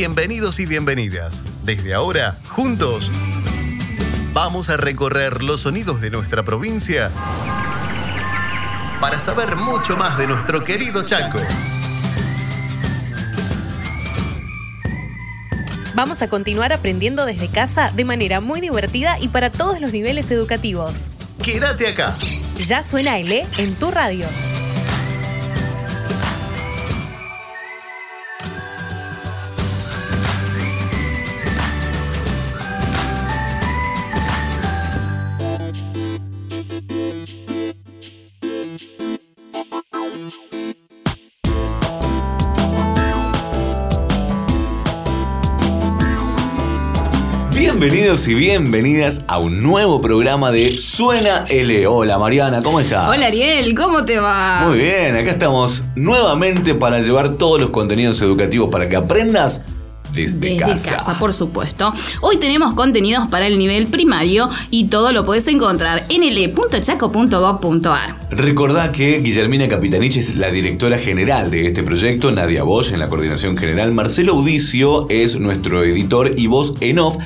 Bienvenidos y bienvenidas. Desde ahora, juntos, vamos a recorrer los sonidos de nuestra provincia para saber mucho más de nuestro querido Chaco. Vamos a continuar aprendiendo desde casa de manera muy divertida y para todos los niveles educativos. Quédate acá. Ya suena el E en tu radio. Bienvenidos y bienvenidas a un nuevo programa de Suena L. Hola Mariana, ¿cómo estás? Hola Ariel, ¿cómo te va? Muy bien, acá estamos nuevamente para llevar todos los contenidos educativos para que aprendas desde, Desde casa. casa, por supuesto. Hoy tenemos contenidos para el nivel primario y todo lo puedes encontrar en le.chaco.gov.ar. Recordá que Guillermina Capitanich es la directora general de este proyecto, Nadia Bosch en la coordinación general, Marcelo Udicio es nuestro editor y voz en off,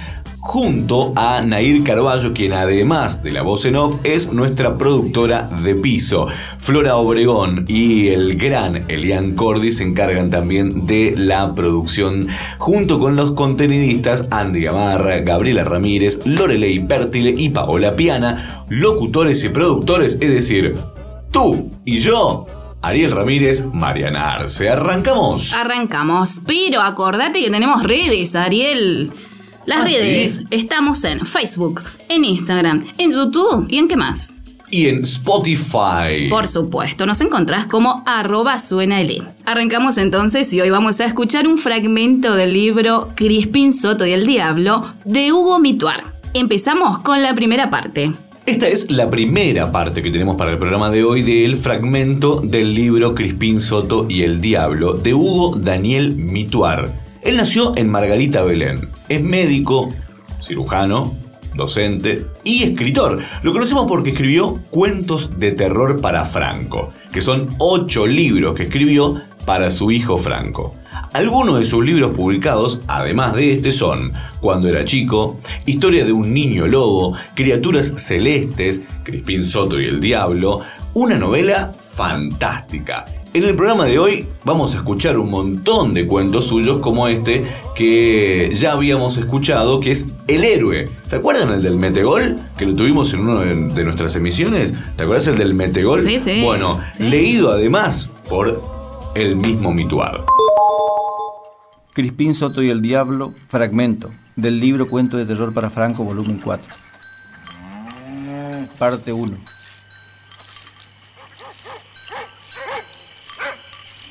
junto a Nair Carballo, quien además de la voz en off es nuestra productora de piso. Flora Obregón y el gran Elian Cordy se encargan también de la producción, junto con los contenidistas Andy Gamarra, Gabriela Ramírez, Lorelei Pértile y Paola Piana, locutores y productores, es decir, tú y yo. Ariel Ramírez, Mariana Arce. ¿Arrancamos? Arrancamos, pero acordate que tenemos redes, Ariel. Las Ah, ¿sí? redes, estamos en Facebook, en Instagram, en YouTube y en qué más. Y en Spotify. Por supuesto, nos encontrás como arroba suena el. Arrancamos entonces y hoy vamos a escuchar un fragmento del libro Crispín Soto y el Diablo de Hugo Mituar. Empezamos con la primera parte. Esta es la primera parte que tenemos para el programa de hoy del fragmento del libro Crispín Soto y el Diablo de Hugo Daniel Mituar. Él nació en Margarita Belén. Es médico, cirujano, docente y escritor. Lo conocemos porque escribió Cuentos de Terror para Franco, que son ocho libros que escribió para su hijo Franco. Algunos de sus libros publicados, además de este, son Cuando era chico, Historia de un niño lobo, Criaturas celestes, Crispín Soto y el Diablo, una novela fantástica. En el programa de hoy vamos a escuchar un montón de cuentos suyos como este que ya habíamos escuchado, que es El héroe. ¿Se acuerdan el del Metegol? Que lo tuvimos en una de, nuestras emisiones. ¿Te acuerdas el del Metegol? Sí, sí. Bueno, Sí. leído además por el mismo Mituar. Crispín Soto y el Diablo, fragmento del libro Cuento de Terror para Franco, volumen 4. Parte 1.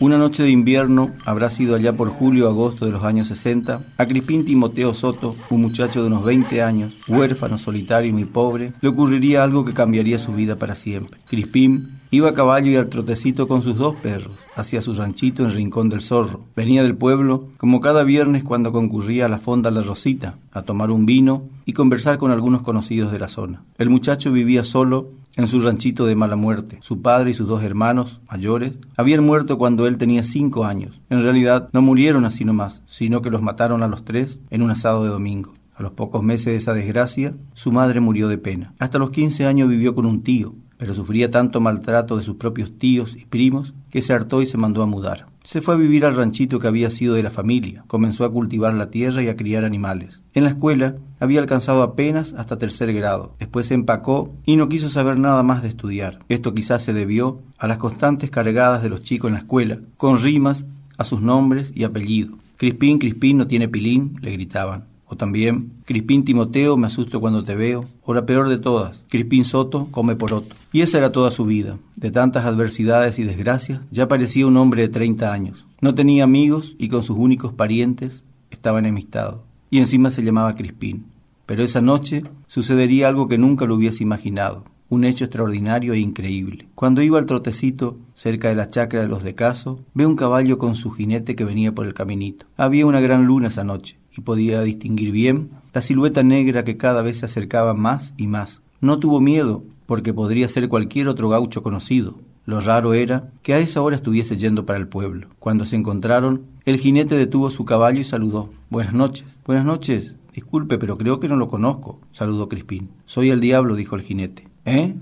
Una noche de invierno, habrá sido allá por julio o agosto de los años 60, a Crispín Timoteo Soto, un muchacho de unos 20 años, huérfano, solitario y muy pobre, le ocurriría algo que cambiaría su vida para siempre. Crispín iba a caballo y al trotecito con sus dos perros, hacia su ranchito en Rincón del Zorro. Venía del pueblo, como cada viernes cuando concurría a la fonda La Rosita, a tomar un vino y conversar con algunos conocidos de la zona. El muchacho vivía solo en su ranchito de mala muerte. Su padre y sus dos hermanos, mayores, habían muerto cuando él tenía cinco años. En realidad, no murieron así nomás, sino que los mataron a los tres en un asado de domingo. A los pocos meses de esa desgracia, su madre murió de pena. Hasta los 15 años vivió con un tío, pero sufría tanto maltrato de sus propios tíos y primos que se hartó y se mandó a mudar. Se fue a vivir al ranchito que había sido de la familia, comenzó a cultivar la tierra y a criar animales. En la escuela había alcanzado apenas hasta tercer grado, después se empacó y no quiso saber nada más de estudiar. Esto quizás se debió a las constantes cargadas de los chicos en la escuela, con rimas a sus nombres y apellidos. Crispín, Crispín no tiene pilín, le gritaban. También, Crispín Timoteo, me asusto cuando te veo. O la peor de todas, Crispín Soto, come poroto. Y esa era toda su vida. De tantas adversidades y desgracias, ya parecía un hombre de 30 años. No tenía amigos y con sus únicos parientes estaba enemistado. Y encima se llamaba Crispín. Pero esa noche sucedería algo que nunca lo hubiese imaginado. Un hecho extraordinario e increíble. Cuando iba al trotecito, cerca de la chacra de los de Caso, ve un caballo con su jinete que venía por el caminito. Había una gran luna esa noche, y podía distinguir bien la silueta negra que cada vez se acercaba más y más. No tuvo miedo, porque podría ser cualquier otro gaucho conocido. Lo raro era que a esa hora estuviese yendo para el pueblo. Cuando se encontraron, el jinete detuvo su caballo y saludó. Buenas noches. Buenas noches. Disculpe, pero creo que no lo conozco, saludó Crispín. Soy el diablo, dijo el jinete. ¿Eh?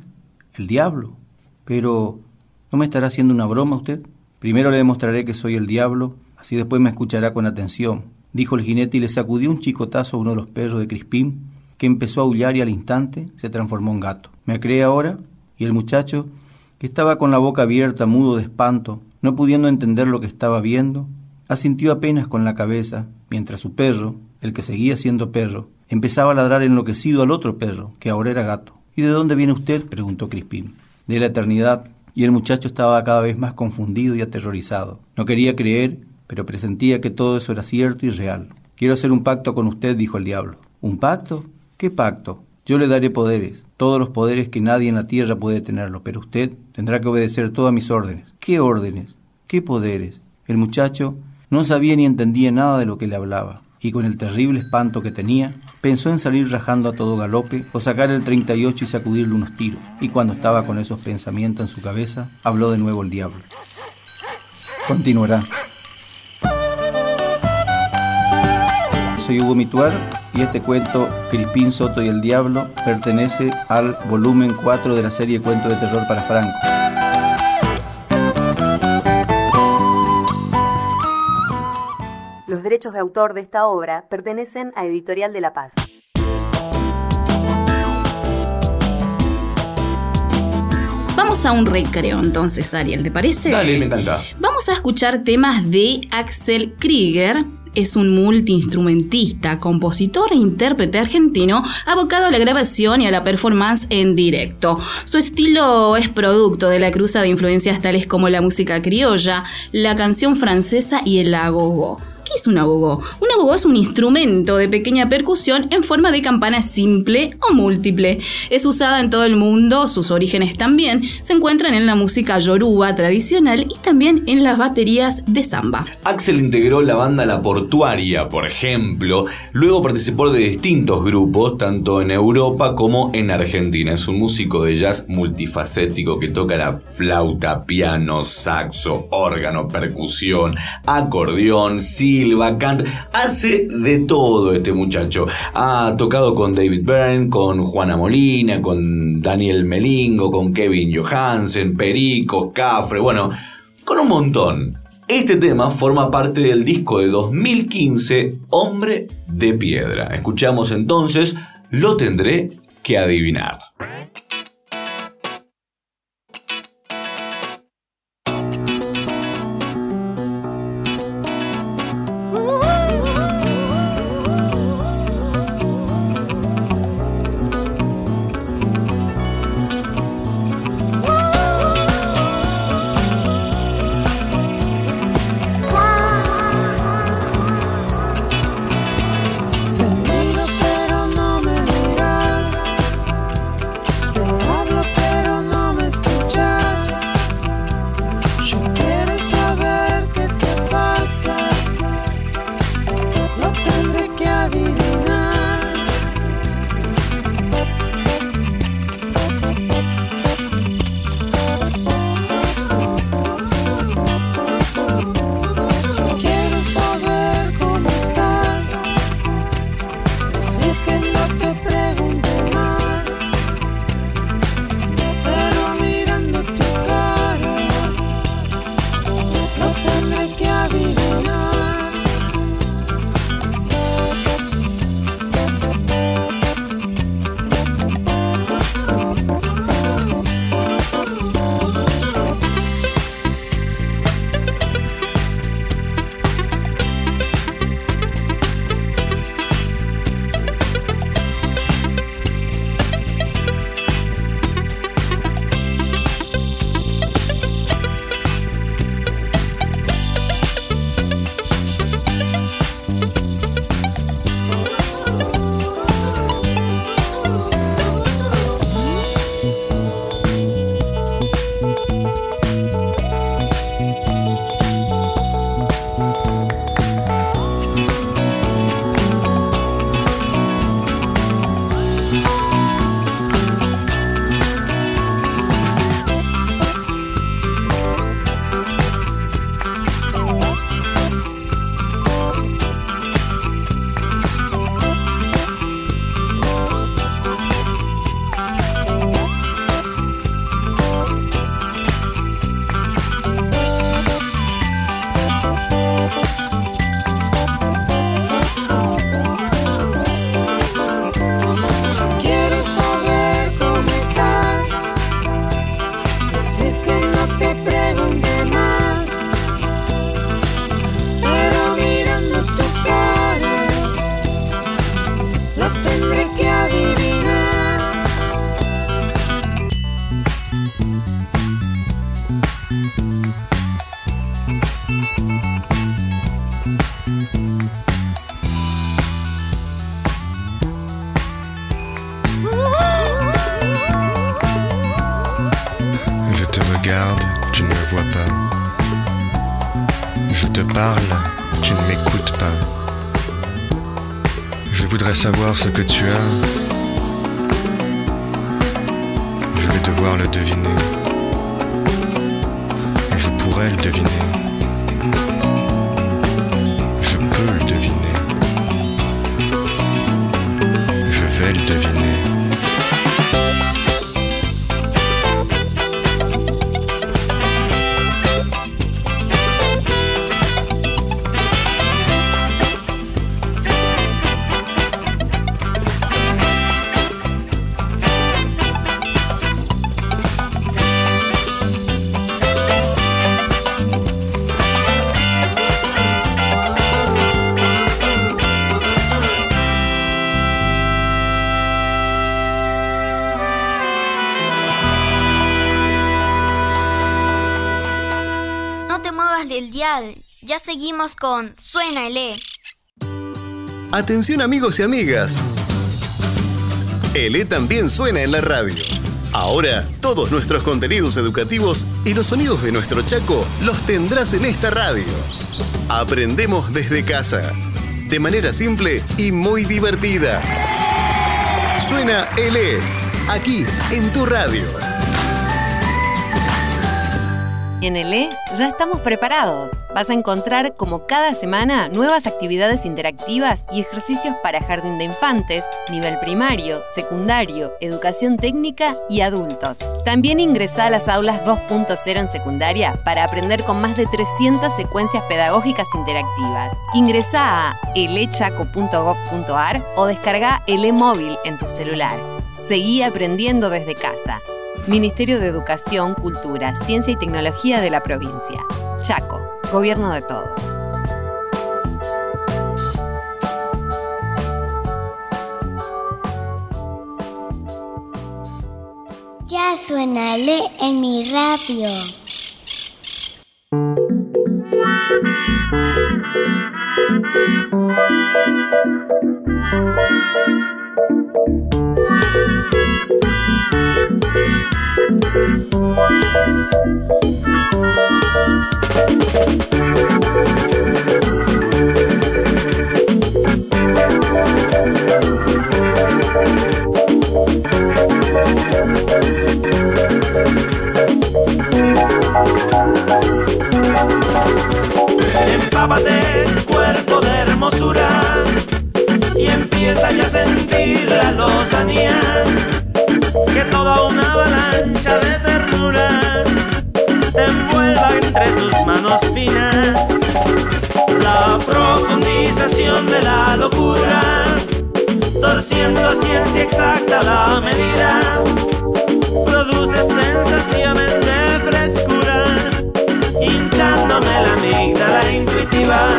¿El diablo? Pero... ¿No me estará haciendo una broma usted? Primero le demostraré que soy el diablo, así después me escuchará con atención, dijo el jinete y le sacudió un chicotazo a uno de los perros de Crispín, que empezó a aullar y al instante se transformó en gato. ¿Me cree ahora? Y el muchacho, que estaba con la boca abierta, mudo de espanto, no pudiendo entender lo que estaba viendo, asintió apenas con la cabeza, mientras su perro, el que seguía siendo perro, empezaba a ladrar enloquecido al otro perro, que ahora era gato. ¿Y de dónde viene usted? preguntó Crispín. De la eternidad, y el muchacho estaba cada vez más confundido y aterrorizado. No quería creer, pero presentía que todo eso era cierto y real. Quiero hacer un pacto con usted, dijo el diablo. ¿Un pacto? ¿Qué pacto? Yo le daré poderes, todos los poderes que nadie en la tierra puede tenerlo, pero usted tendrá que obedecer todas mis órdenes. ¿Qué órdenes? ¿Qué poderes? El muchacho no sabía ni entendía nada de lo que le hablaba y con el terrible espanto que tenía, pensó en salir rajando a todo galope o sacar el 38 y sacudirle unos tiros. Y cuando estaba con esos pensamientos en su cabeza, habló de nuevo el diablo. Continuará. Soy Hugo Mituar y este cuento, Crispín Soto y el Diablo, pertenece al volumen 4 de la serie Cuentos de Terror para Franco. Los derechos de autor de esta obra pertenecen a Editorial de La Paz. Vamos a un recreo entonces, Ariel, ¿te parece? Dale, me encanta. Vamos a escuchar temas de Axel Krieger, es un multiinstrumentista, compositor e intérprete argentino abocado a la grabación y a la performance en directo. Su estilo es producto de la cruza de influencias tales como la música criolla, la canción francesa y el agogó. ¿Qué es un agogó? Un agogó es un instrumento de pequeña percusión en forma de campana simple o múltiple. Es usada en todo el mundo, sus orígenes también se encuentran en la música yoruba tradicional y también en las baterías de samba. Axel integró la banda La Portuaria, por ejemplo, luego participó de distintos grupos, tanto en Europa como en Argentina. Es un músico de jazz multifacético que toca la flauta, piano, saxo, órgano, percusión, acordeón, sí Silva, hace de todo este muchacho. Ha tocado con David Byrne, con Juana Molina, con Daniel Melingo, con Kevin Johansen, Perico, Cafre, bueno, con un montón. Este tema forma parte del disco de 2015, Hombre de Piedra. Escuchamos entonces, lo tendré que adivinar. Ce que tu as. Je vais devoir le deviner. Je pourrais le deviner. Je peux le deviner. Je vais le deviner. Seguimos con Suena el E. Atención amigos y amigas. El E también suena en la radio. Ahora, todos nuestros contenidos educativos y los sonidos de nuestro Chaco los tendrás en esta radio. Aprendemos desde casa, de manera simple y muy divertida. Suena el E, aquí en tu radio. En el E ya estamos preparados. Vas a encontrar como cada semana nuevas actividades interactivas y ejercicios para jardín de infantes, nivel primario, secundario, educación técnica y adultos. También ingresa a las aulas 2.0 en secundaria para aprender con más de 300 secuencias pedagógicas interactivas. Ingresa a elechaco.gov.ar o descarga el e-móvil en tu celular. Seguí aprendiendo desde casa. Ministerio de Educación, Cultura, Ciencia y Tecnología de la provincia. Chaco, Gobierno de Todos. Ya suena el E en mi radio. Entre sus manos finas. La profundización de la locura, torciendo a ciencia exacta la medida, produce sensaciones de frescura, hinchándome la amígdala intuitiva.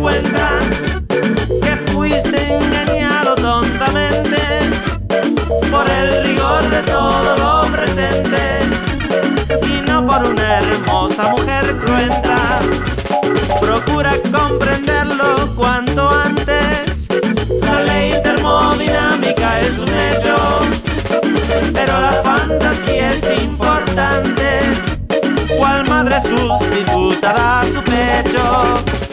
Cuenta que fuiste engañado tontamente por el rigor de todo lo presente y no por una hermosa mujer cruenta. Procura comprenderlo cuanto antes. La ley termodinámica es un hecho, pero la fantasía es importante. Cual madre sustituta da su pecho.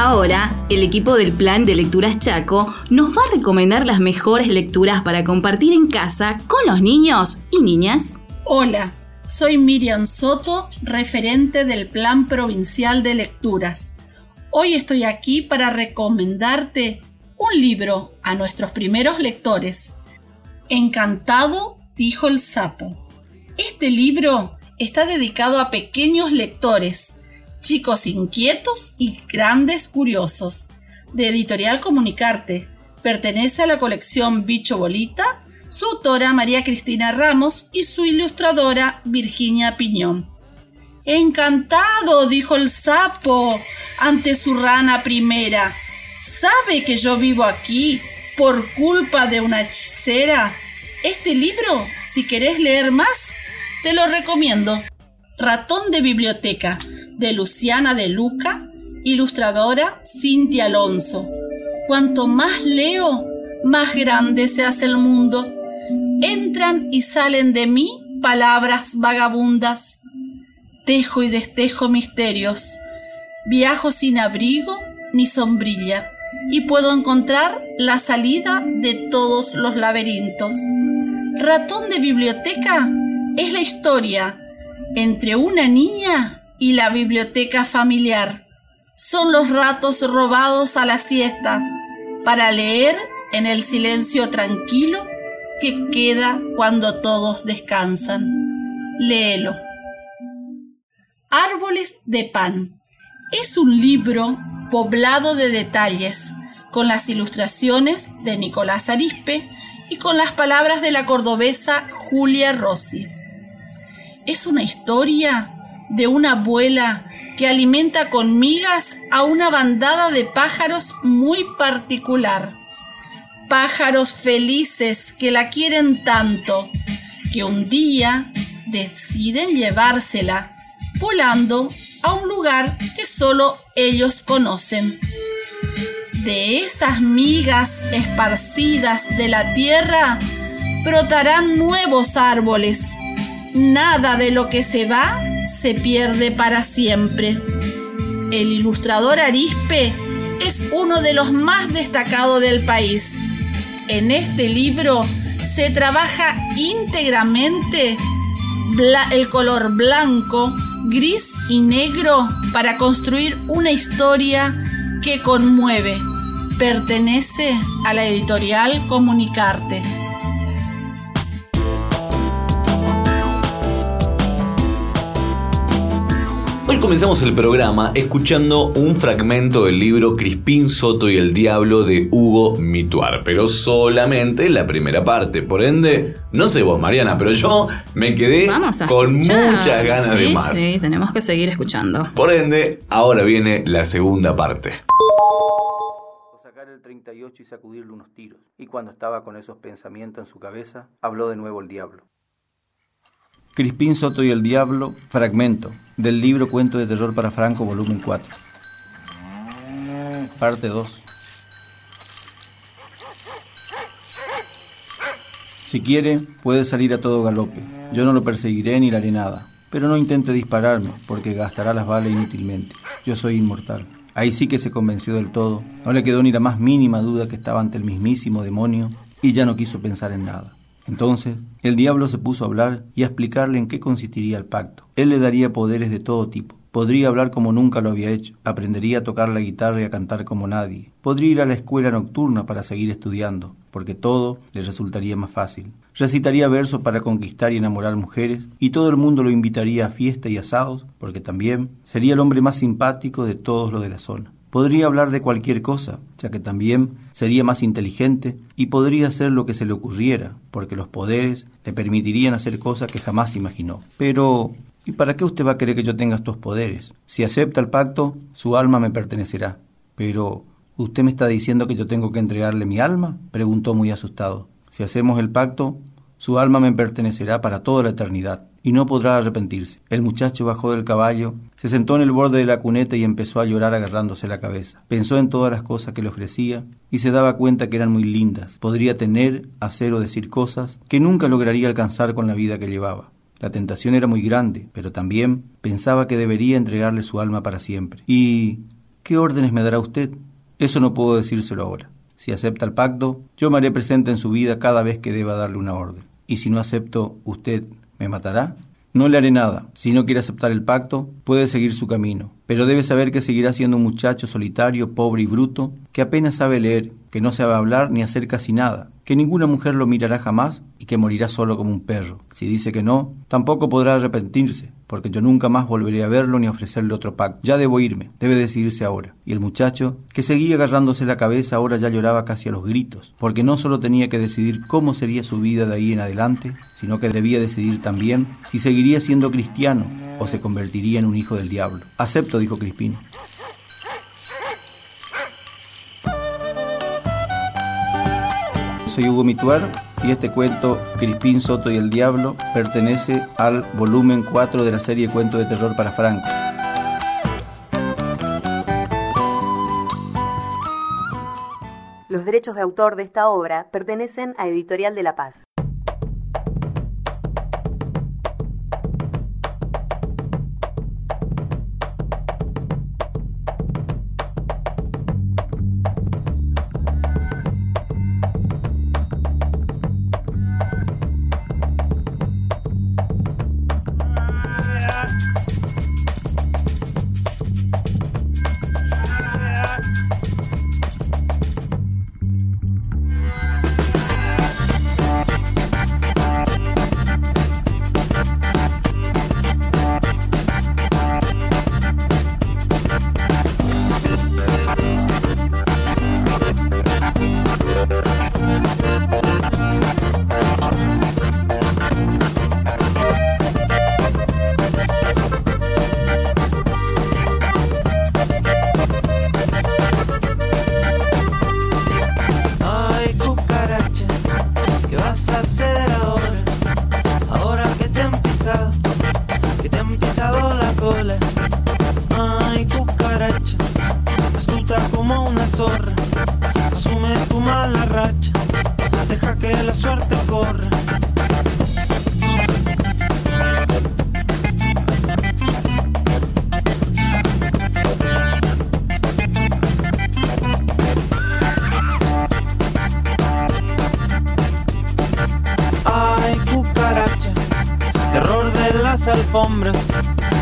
Ahora, el equipo del Plan de Lecturas Chaco nos va a recomendar las mejores lecturas para compartir en casa con los niños y niñas. Hola, soy Miriam Soto, referente del Plan Provincial de Lecturas. Hoy estoy aquí para recomendarte un libro a nuestros primeros lectores. Encantado, dijo el sapo. Este libro está dedicado a pequeños lectores Chicos inquietos y grandes curiosos, de Editorial Comunicarte. Pertenece a la colección Bicho Bolita, su autora María Cristina Ramos y su ilustradora Virginia Piñón. Encantado, dijo el sapo ante su rana primera. ¿Sabe que yo vivo aquí por culpa de una hechicera? Este libro, si querés leer más, te lo recomiendo. Ratón de biblioteca de Luciana de Luca, ilustradora Cintia Alonso. Cuanto más leo, más grande se hace el mundo. Entran y salen de mí palabras vagabundas. Tejo y destejo misterios. Viajo sin abrigo ni sombrilla y puedo encontrar la salida de todos los laberintos. Ratón de biblioteca es la historia entre una niña y la biblioteca familiar. Son los ratos robados a la siesta para leer en el silencio tranquilo que queda cuando todos descansan. Léelo. Árboles de pan. Es un libro poblado de detalles, con las ilustraciones de Nicolás Arispe y con las palabras de la cordobesa Julia Rossi. Es una historia de una abuela que alimenta con migas a una bandada de pájaros muy particular. Pájaros felices que la quieren tanto que un día deciden llevársela volando a un lugar que solo ellos conocen. De esas migas esparcidas de la tierra brotarán nuevos árboles. Nada de lo que se va se pierde para siempre. El ilustrador Arispe es uno de los más destacados del país. En este libro se trabaja íntegramente el color blanco, gris y negro para construir una historia que conmueve. Pertenece a la editorial Comunicarte. Hoy comenzamos el programa escuchando un fragmento del libro Crispín Soto y el Diablo de Hugo Mituar, pero solamente la primera parte. Por ende, no sé vos, Mariana, pero yo me quedé con muchas ganas de más. Sí, tenemos que seguir escuchando. Por ende, ahora viene la segunda parte. Sacar el 38 y sacudirle unos tiros. Y cuando estaba con esos pensamientos en su cabeza, habló de nuevo el diablo. Crispín Soto y el Diablo, fragmento, del libro Cuento de Terror para Franco, volumen 4. Parte 2. Si quiere, puede salir a todo galope. Yo no lo perseguiré ni le haré nada. Pero no intente dispararme, porque gastará las balas inútilmente. Yo soy inmortal. Ahí sí que se convenció del todo. No le quedó ni la más mínima duda que estaba ante el mismísimo demonio y ya no quiso pensar en nada. Entonces, el diablo se puso a hablar y a explicarle en qué consistiría el pacto. Él le daría poderes de todo tipo. Podría hablar como nunca lo había hecho, aprendería a tocar la guitarra y a cantar como nadie. Podría ir a la escuela nocturna para seguir estudiando, porque todo le resultaría más fácil. Recitaría versos para conquistar y enamorar mujeres, y todo el mundo lo invitaría a fiesta y asados, porque también sería el hombre más simpático de todos los de la zona. Podría hablar de cualquier cosa, ya que también sería más inteligente y podría hacer lo que se le ocurriera, porque los poderes le permitirían hacer cosas que jamás imaginó. Pero, ¿y para qué usted va a querer que yo tenga estos poderes? Si acepta el pacto, su alma me pertenecerá. Pero, ¿usted me está diciendo que yo tengo que entregarle mi alma? preguntó muy asustado. Si hacemos el pacto, su alma me pertenecerá para toda la eternidad. y no podrá arrepentirse. El muchacho bajó del caballo, se sentó en el borde de la cuneta y empezó a llorar agarrándose la cabeza. Pensó en todas las cosas que le ofrecía y se daba cuenta que eran muy lindas. Podría tener, hacer o decir cosas que nunca lograría alcanzar con la vida que llevaba. La tentación era muy grande, pero también pensaba que debería entregarle su alma para siempre. ¿Y qué órdenes me dará usted? Eso no puedo decírselo ahora. Si acepta el pacto, yo me haré presente en su vida cada vez que deba darle una orden. Y si no acepto, usted ¿Me matará? No le haré nada. Si no quiere aceptar el pacto, puede seguir su camino. Pero debe saber que seguirá siendo un muchacho solitario, pobre y bruto, que apenas sabe leer, que no sabe hablar ni hacer casi nada, que ninguna mujer lo mirará jamás y que morirá solo como un perro. Si dice que no, tampoco podrá arrepentirse, porque yo nunca más volveré a verlo ni a ofrecerle otro pacto. Ya debo irme, debe decidirse ahora. Y el muchacho, que seguía agarrándose la cabeza, ahora ya lloraba casi a los gritos, porque no solo tenía que decidir cómo sería su vida de ahí en adelante, sino que debía decidir también si seguiría siendo cristiano o se convertiría en un hijo del diablo. Acepto, dijo Crispín. Soy Hugo Mituar y este cuento, Crispín Soto y el Diablo, pertenece al volumen 4 de la serie Cuento de Terror para Franco. Los derechos de autor de esta obra pertenecen a Editorial de La Paz.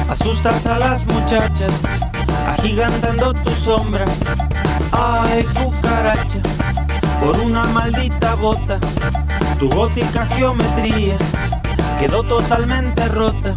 Asustas a las muchachas, agigantando tu sombra. Ay, cucaracha, por una maldita bota, tu gótica geometría quedó totalmente rota.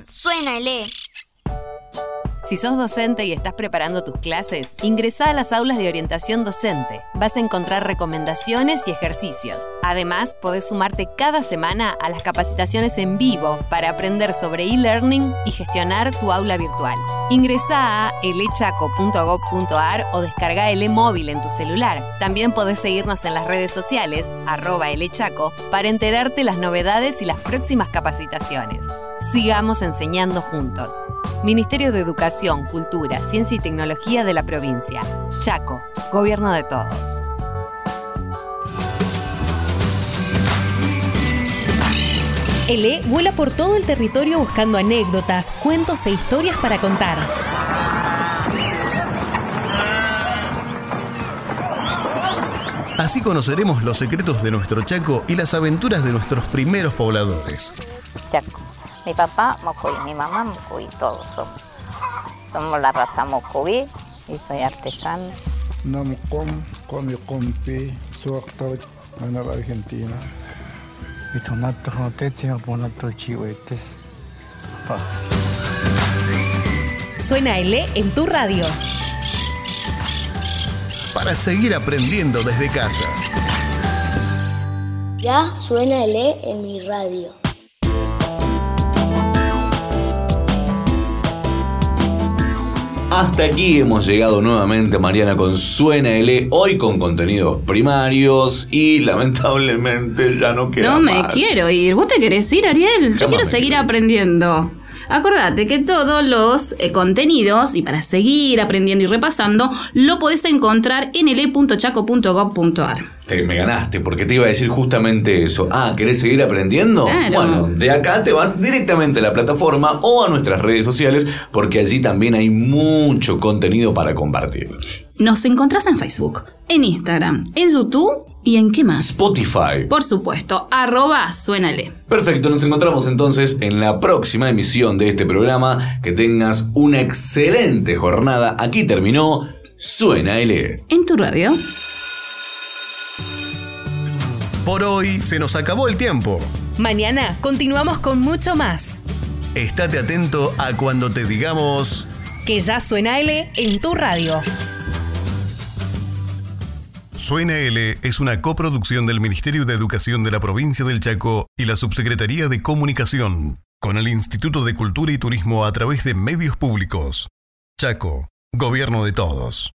Con Suena el E. Si sos docente y estás preparando tus clases, ingresa a las aulas de orientación docente. Vas a encontrar recomendaciones y ejercicios. Además, podés sumarte cada semana a las capacitaciones en vivo para aprender sobre e-learning y gestionar tu aula virtual. Ingresa a elechaco.gov.ar o descarga el móvil en tu celular. También podés seguirnos en las redes sociales, arroba elechaco, para enterarte las novedades y las próximas capacitaciones. Sigamos enseñando juntos. Ministerio de Educación, Cultura, Ciencia y Tecnología de la provincia. Chaco, Gobierno de Todos. ELE vuela por todo el territorio buscando anécdotas, cuentos e historias para contar. Así conoceremos los secretos de nuestro Chaco y las aventuras de nuestros primeros pobladores. Chaco. Mi papá Mocoví, mi mamá Mocoví, todos somos. Somos la raza Mocoví y soy artesano. Namcom, Comi Compi, soy actor en la Argentina. Y tomato joteche, ponato chihuetes. Suena ELE en tu radio. Para seguir aprendiendo desde casa. Ya suena el E en mi radio. Hasta aquí hemos llegado nuevamente, Mariana, con Suena L, hoy con contenidos primarios y lamentablemente ya no queda No me más. quiero ir. ¿Vos te querés ir, Ariel? Yo Jamás quiero seguir aprendiendo. Acordate que todos los eh, contenidos, y para seguir aprendiendo y repasando, lo podés encontrar en ele.chaco.gov.ar. Te- me ganaste, porque te iba a decir justamente eso. Ah, ¿querés seguir aprendiendo? Claro. Bueno, de acá te vas directamente a la plataforma o a nuestras redes sociales, porque allí también hay mucho contenido para compartir. Nos encontrás en Facebook, en Instagram, en YouTube y en qué más. Spotify. Por supuesto, arroba suénale. Perfecto, nos encontramos entonces en la próxima emisión de este programa. Que tengas una excelente jornada. Aquí terminó Suena L. En tu radio. Por hoy se nos acabó el tiempo. Mañana continuamos con mucho más. Estate atento a cuando te digamos... Que ya suena L en tu radio. Suena L es una coproducción del Ministerio de Educación de la provincia del Chaco y la Subsecretaría de Comunicación, con el Instituto de Cultura y Turismo a través de medios públicos. Chaco, Gobierno de Todos.